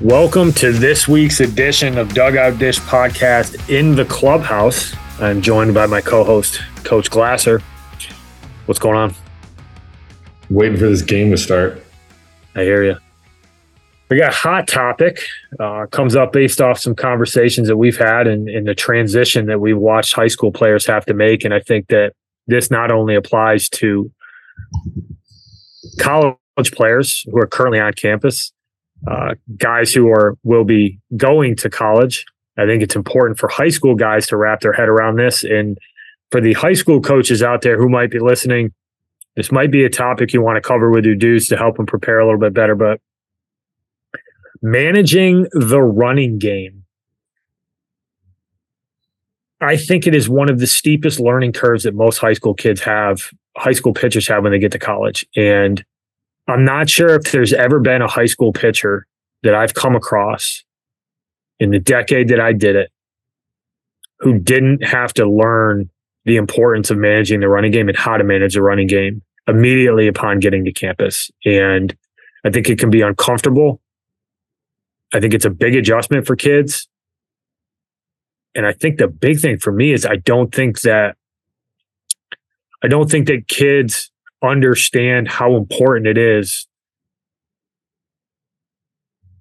Welcome to this week's edition of Dugout Dish Podcast in the clubhouse. I'm joined by my co host, Coach Glasser. What's going on? Waiting for this game to start. I hear you. We got a hot topic. Uh, comes up based off some conversations that we've had and, and the transition that we've watched high school players have to make. And I think that this not only applies to college players who are currently on campus, uh, guys who are will be going to college. I think it's important for high school guys to wrap their head around this. And for the high school coaches out there who might be listening, this might be a topic you want to cover with your dudes to help them prepare a little bit better. But managing the running game, I think it is one of the steepest learning curves that most high school kids have, high school pitchers have when they get to college. And I'm not sure if there's ever been a high school pitcher that I've come across in the decade that I did it who didn't have to learn the importance of managing the running game and how to manage the running game immediately upon getting to campus. And I think it can be uncomfortable. I think it's a big adjustment for kids. And I think the big thing for me is I don't think that I don't think that kids understand how important it is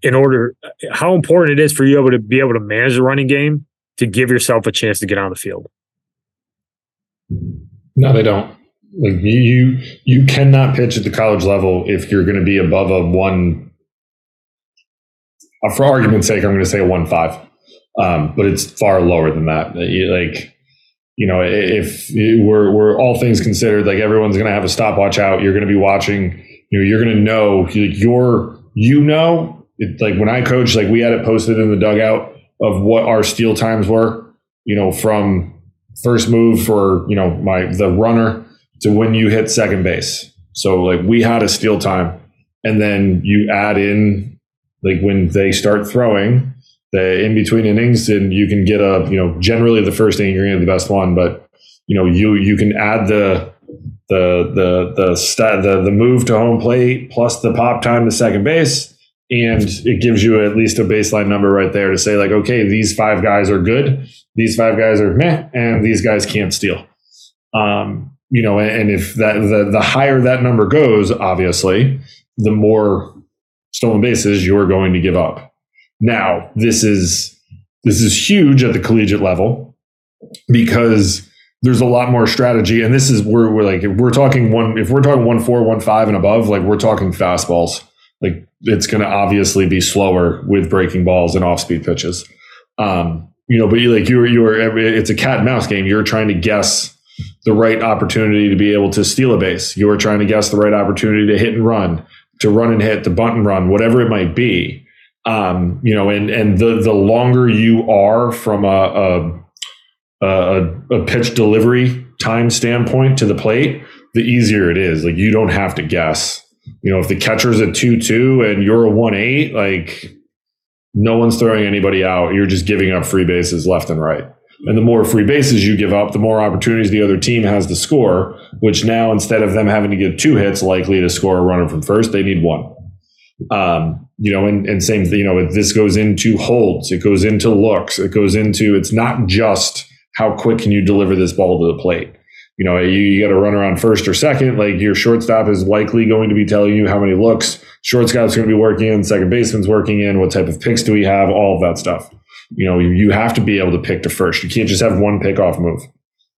in order how important it is for you able to be able to manage the running game to give yourself a chance to get on the field. No, they don't. Like you, you cannot pitch at the college level if you're going to be above a one. Uh, for argument's sake, I'm going to say one five, um, but it's far lower than that. Like you know, if we're, we're all things considered, like everyone's going to have a stopwatch out, you're going to be watching, you know, you're going to know your, you know, like when I coach, like we had it posted in the dugout of what our steal times were, you know, from first move for, you know, my, the runner to when you hit second base. So like we had a steal time and then you add in like when they start throwing, the in between innings, and you can get a you know generally the first inning you're to the best one, but you know you you can add the the the the the the move to home plate plus the pop time to second base. And it gives you at least a baseline number right there to say, like, okay, these five guys are good, these five guys are meh, and these guys can't steal. Um, you know, and if that the, the higher that number goes, obviously, the more stolen bases you're going to give up. Now, this is this is huge at the collegiate level because there's a lot more strategy, and this is where we're like if we're talking one if we're talking one four one five and above, like we're talking fastballs. Like it's going to obviously be slower with breaking balls and off speed pitches. Um, you know, but you like you were you were it's a cat and mouse game. You're trying to guess the right opportunity to be able to steal a base. You are trying to guess the right opportunity to hit and run, to run and hit, to bunt and run, whatever it might be. Um, you know, and and the the longer you are from a a, a, a pitch delivery time standpoint to the plate, the easier it is. Like you don't have to guess. You know, if the catcher's a two two and you're a one eight, like no one's throwing anybody out. You're just giving up free bases left and right. And the more free bases you give up, the more opportunities the other team has to score, which now instead of them having to get two hits likely to score a runner from first, they need one. Um, you know, and, and same, you know, this goes into holds, it goes into looks, it goes into, it's not just how quick can you deliver this ball to the plate. You know, you, you got to run around first or second. Like your shortstop is likely going to be telling you how many looks shortstop's going to be working in, second baseman's working in, what type of picks do we have, all of that stuff. You know, you, have to be able to pick to first. You can't just have one pickoff move.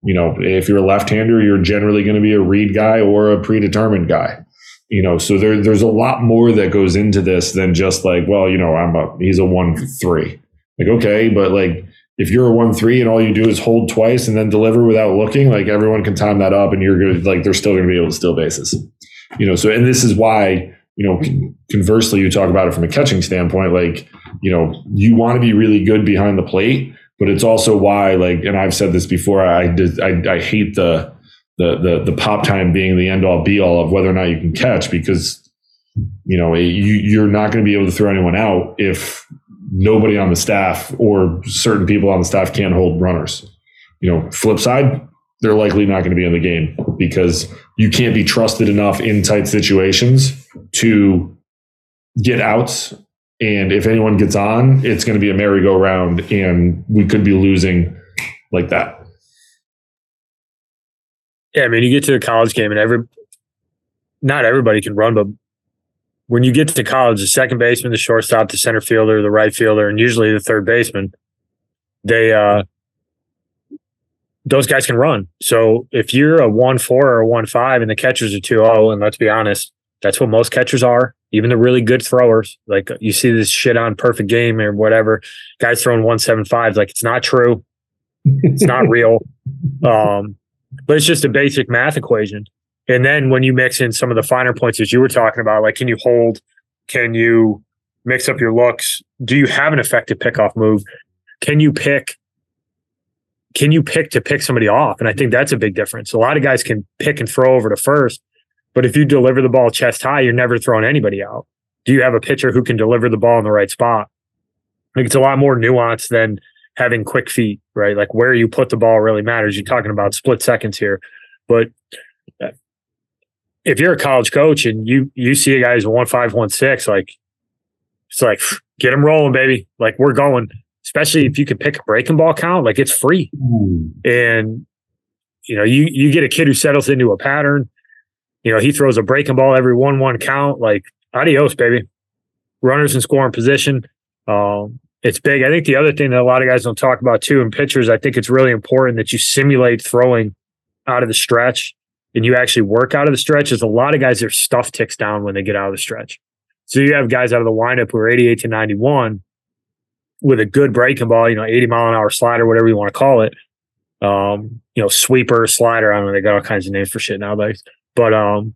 You know, if you're a left-hander, you're generally going to be a read guy or a predetermined guy you know so there, there's a lot more that goes into this than just like well you know i'm a he's a one three like okay but like if you're a one three and all you do is hold twice and then deliver without looking like everyone can time that up and you're good like they're still going to be able to steal bases you know so and this is why you know conversely you talk about it from a catching standpoint like you know you want to be really good behind the plate but it's also why like and i've said this before i did i, I hate the the the the pop time being the end all be all of whether or not you can catch because you know you, you're not going to be able to throw anyone out if nobody on the staff or certain people on the staff can't hold runners You know, flip side, they're likely not going to be in the game because you can't be trusted enough in tight situations to get outs. And if anyone gets on, it's going to be a merry-go-round, and we could be losing like that. Yeah, I mean, you get to a college game, and every not everybody can run, but when you get to college, the second baseman, the shortstop, the center fielder, the right fielder, and usually the third baseman, they uh those guys can run. So if you're a one four or a one five and the catchers are two oh, and let's be honest, that's what most catchers are. Even the really good throwers, like you see this shit on perfect game or whatever, guys throwing one seven fives, like it's not true. It's not real. Um, but it's just a basic math equation. And then when you mix in some of the finer points as you were talking about, like can you hold? Can you mix up your looks? Do you have an effective pickoff move? Can you pick? Can you pick to pick somebody off? And I think that's a big difference. A lot of guys can pick and throw over to first, but if you deliver the ball chest high, you're never throwing anybody out. Do you have a pitcher who can deliver the ball in the right spot? Think it's a lot more nuanced than having quick feet, right? Like where you put the ball really matters. You're talking about split seconds here, but if you're a college coach and you you see a guy who's one five one six, like it's like get him rolling, baby. Like we're going. Especially if you can pick a breaking ball count, like it's free. Mm. And you know, you you get a kid who settles into a pattern. You know, he throws a breaking ball every one one count. Like adios, baby. Runners in scoring position. Um, it's big. I think the other thing that a lot of guys don't talk about too in pitchers, I think it's really important that you simulate throwing out of the stretch and you actually work out of the stretch, there's a lot of guys their stuff ticks down when they get out of the stretch. So you have guys out of the windup who are 88 to 91 with a good breaking ball, you know, 80 mile an hour slider, whatever you want to call it. Um, you know, sweeper, slider. I don't know. They got all kinds of names for shit nowadays. But um,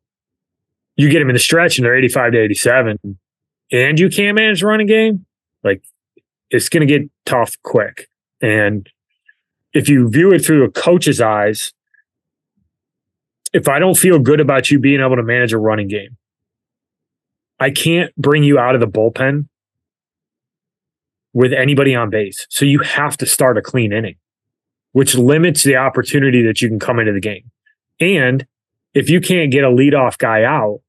you get them in the stretch and they're 85 to 87 and you can't manage the running game, like it's going to get tough quick. And if you view it through a coach's eyes, if I don't feel good about you being able to manage a running game, I can't bring you out of the bullpen with anybody on base. So you have to start a clean inning, which limits the opportunity that you can come into the game. And if you can't get a leadoff guy out,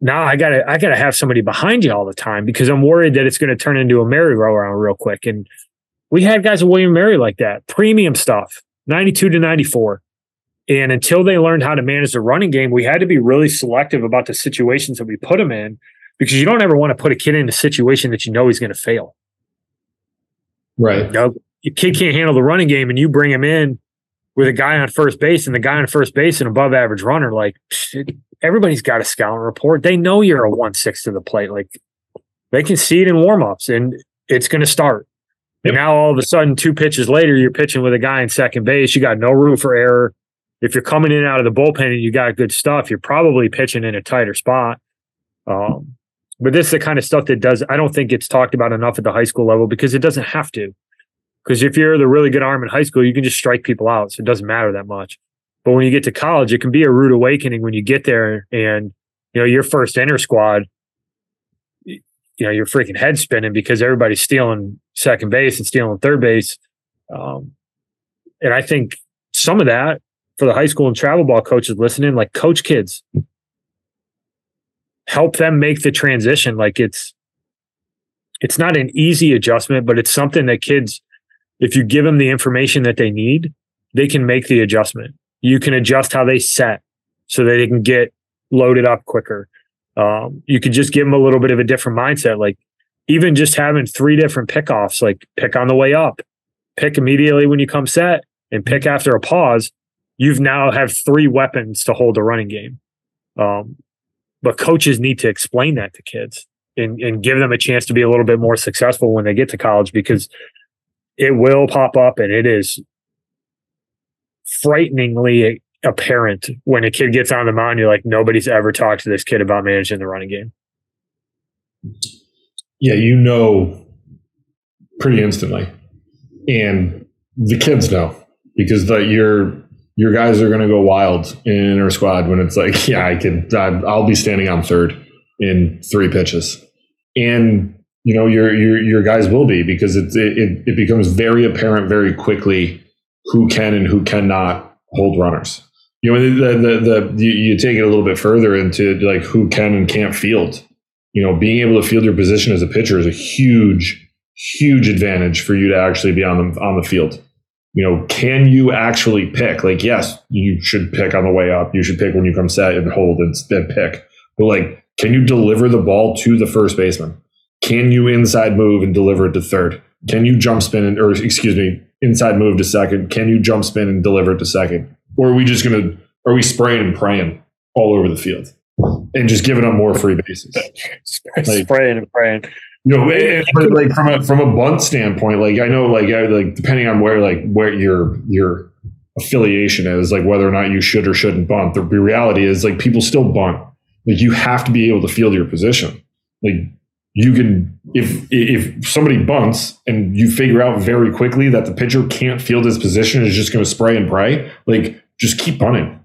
now I gotta I gotta have somebody behind you all the time because I'm worried that it's going to turn into a merry-go-round real quick. And we had guys with William Mary like that, premium stuff, 92 to 94. And until they learned how to manage the running game, we had to be really selective about the situations that we put them in because you don't ever want to put a kid in a situation that you know he's going to fail. Right. You know, your kid can't handle the running game and you bring him in with a guy on first base and the guy on first base an above average runner. Like everybody's got a scouting report. They know you're a one six to the plate. Like they can see it in warmups and it's going to start. Yep. And now all of a sudden, two pitches later, you're pitching with a guy in second base. You got no room for error if you're coming in out of the bullpen and you got good stuff, you're probably pitching in a tighter spot. Um, but this is the kind of stuff that does, I don't think it's talked about enough at the high school level because it doesn't have to. Because if you're the really good arm in high school, you can just strike people out. So it doesn't matter that much. But when you get to college, it can be a rude awakening when you get there and, you know, your first intrasquad, you know, your freaking head spinning because everybody's stealing second base and stealing third base. Um, and I think some of that for the high school and travel ball coaches listening, like coach kids, help them make the transition. Like it's, it's not an easy adjustment, but it's something that kids, if you give them the information that they need, they can make the adjustment. You can adjust how they set so that they can get loaded up quicker. Um, you can just give them a little bit of a different mindset. Like even just having three different pickoffs, like pick on the way up, pick immediately when you come set, and pick after a pause you've now have three weapons to hold a running game. Um, but coaches need to explain that to kids and, and give them a chance to be a little bit more successful when they get to college because it will pop up and it is frighteningly apparent when a kid gets on the mound. You're like, nobody's ever talked to this kid about managing the running game. Yeah, you know pretty instantly. And the kids know because the, you're your guys are going to go wild in our squad when it's like, yeah, I could, I'll be standing on third in three pitches. And you know your your your guys will be because it, it it becomes very apparent very quickly who can and who cannot hold runners. You know, the the, the you, you take it a little bit further into like who can and can't field. You know, being able to field your position as a pitcher is a huge, huge advantage for you to actually be on the on the field. You know, can you actually pick? Like, yes, you should pick on the way up. You should pick when you come set and hold and then pick. But like, can you deliver the ball to the first baseman? Can you inside move and deliver it to third? Can you jump spin and, or excuse me, inside move to second? Can you jump spin and deliver it to second? Or are we just going to, are we spraying and praying all over the field and just giving up more free bases? like, spraying and praying. You know, and, like from a from a bunt standpoint, like I know, like I, like depending on where like where your your affiliation is, like whether or not you should or shouldn't bunt. The reality is, like people still bunt. Like you have to be able to field your position. Like you can if if somebody bunts and you figure out very quickly that the pitcher can't field his position is just going to spray and pray like just keep bunting.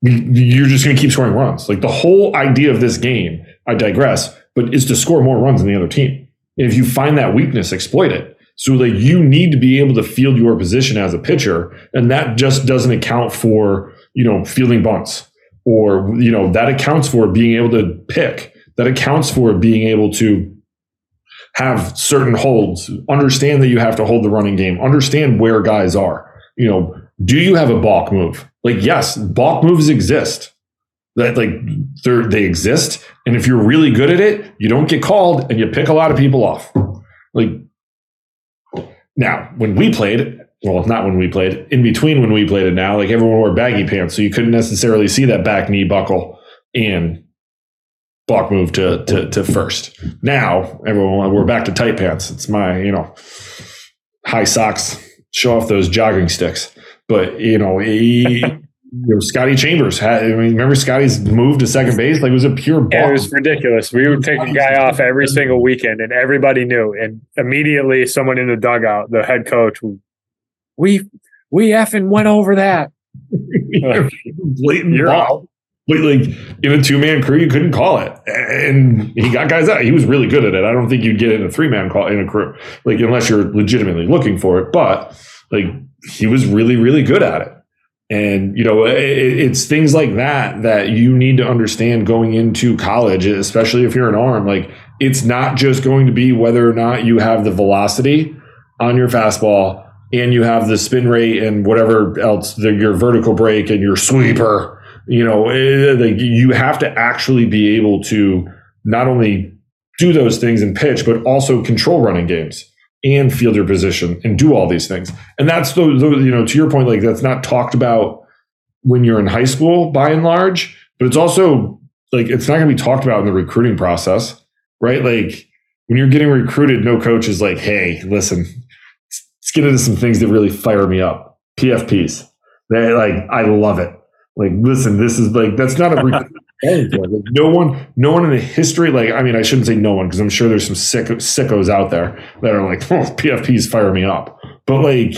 You're just going to keep scoring runs. Like the whole idea of this game i digress but is to score more runs than the other team. And if you find that weakness exploit it. So like you need to be able to field your position as a pitcher and that just doesn't account for you know fielding bunts or you know that accounts for being able to pick that accounts for being able to have certain holds, understand that you have to hold the running game, understand where guys are. You know, do you have a balk move? Like, yes, balk moves exist. That like they exist, and if you're really good at it, you don't get called, and you pick a lot of people off. Like now, when we played, well, not when we played, in between when we played it now, like everyone wore baggy pants, so you couldn't necessarily see that back knee buckle and balk move to, to, to first. Now, everyone, we're back to tight pants. It's my, you know, high socks, show off those jogging sticks. But, you know, he, you know, Scotty Chambers had, I mean, remember Scotty's move to second base? Like it was a pure yeah, it was ridiculous. We would take a guy off every single weekend and everybody knew. And immediately someone in the dugout, the head coach, we, we effing went over that. Blatant You're out. Like in a two man crew, you couldn't call it, and he got guys out. He was really good at it. I don't think you'd get in a three man call in a crew, like unless you're legitimately looking for it. But like he was really, really good at it. And you know, it, it's things like that that you need to understand going into college, especially if you're an arm. Like it's not just going to be whether or not you have the velocity on your fastball and you have the spin rate and whatever else, the, your vertical break and your sweeper you know, eh, like you have to actually be able to not only do those things and pitch, but also control running games and field your position and do all these things. And that's the, the you know, to your point, like that's not talked about when you're in high school by and large, but it's also like it's not going to be talked about in the recruiting process, right? Like when you're getting recruited, no coach is like, hey, listen, let's get into some things that really fire me up. PFPs. They like, I love it. Like, listen, this is like that's not a like, no one, no one in the history. Like, I mean, I shouldn't say no one because I'm sure there's some sick, sickos out there that are like, oh, PFPs fire me up. But like,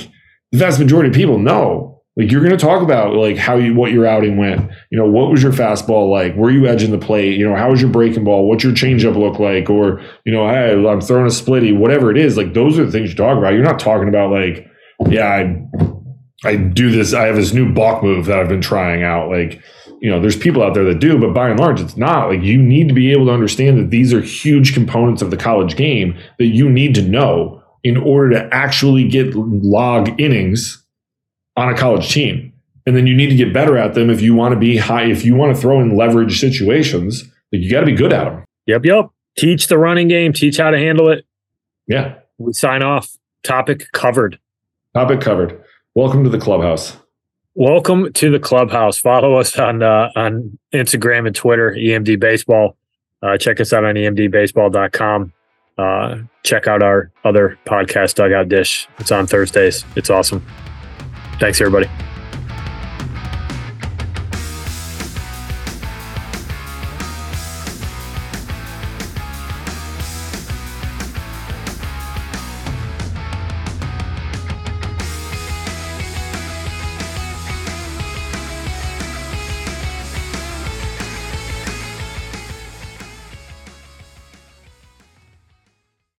the vast majority of people know. Like, you're going to talk about like how you what your outing went. You know, what was your fastball like? Were you edging the plate? You know, how was your breaking ball? What's your changeup look like? Or you know, hey, I'm throwing a splitty, whatever it is. Like, those are the things you talk about. You're not talking about like, yeah, I I do this. I have this new balk move that I've been trying out. Like, you know, there's people out there that do, but by and large, it's not. Like, you need to be able to understand that these are huge components of the college game that you need to know in order to actually get log innings on a college team. And then you need to get better at them if you want to be high, if you want to throw in leverage situations, like you got to be good at them. Yep, yep. Teach the running game, teach how to handle it. Yeah. We sign off. Topic covered. Topic covered. Welcome to the clubhouse. Welcome to the clubhouse. Follow us on uh, on Instagram and Twitter, EMD Baseball. Uh, check us out on emdbaseball.com. Uh, check out our other podcast, Dugout Dish. It's on Thursdays. It's awesome. Thanks, everybody.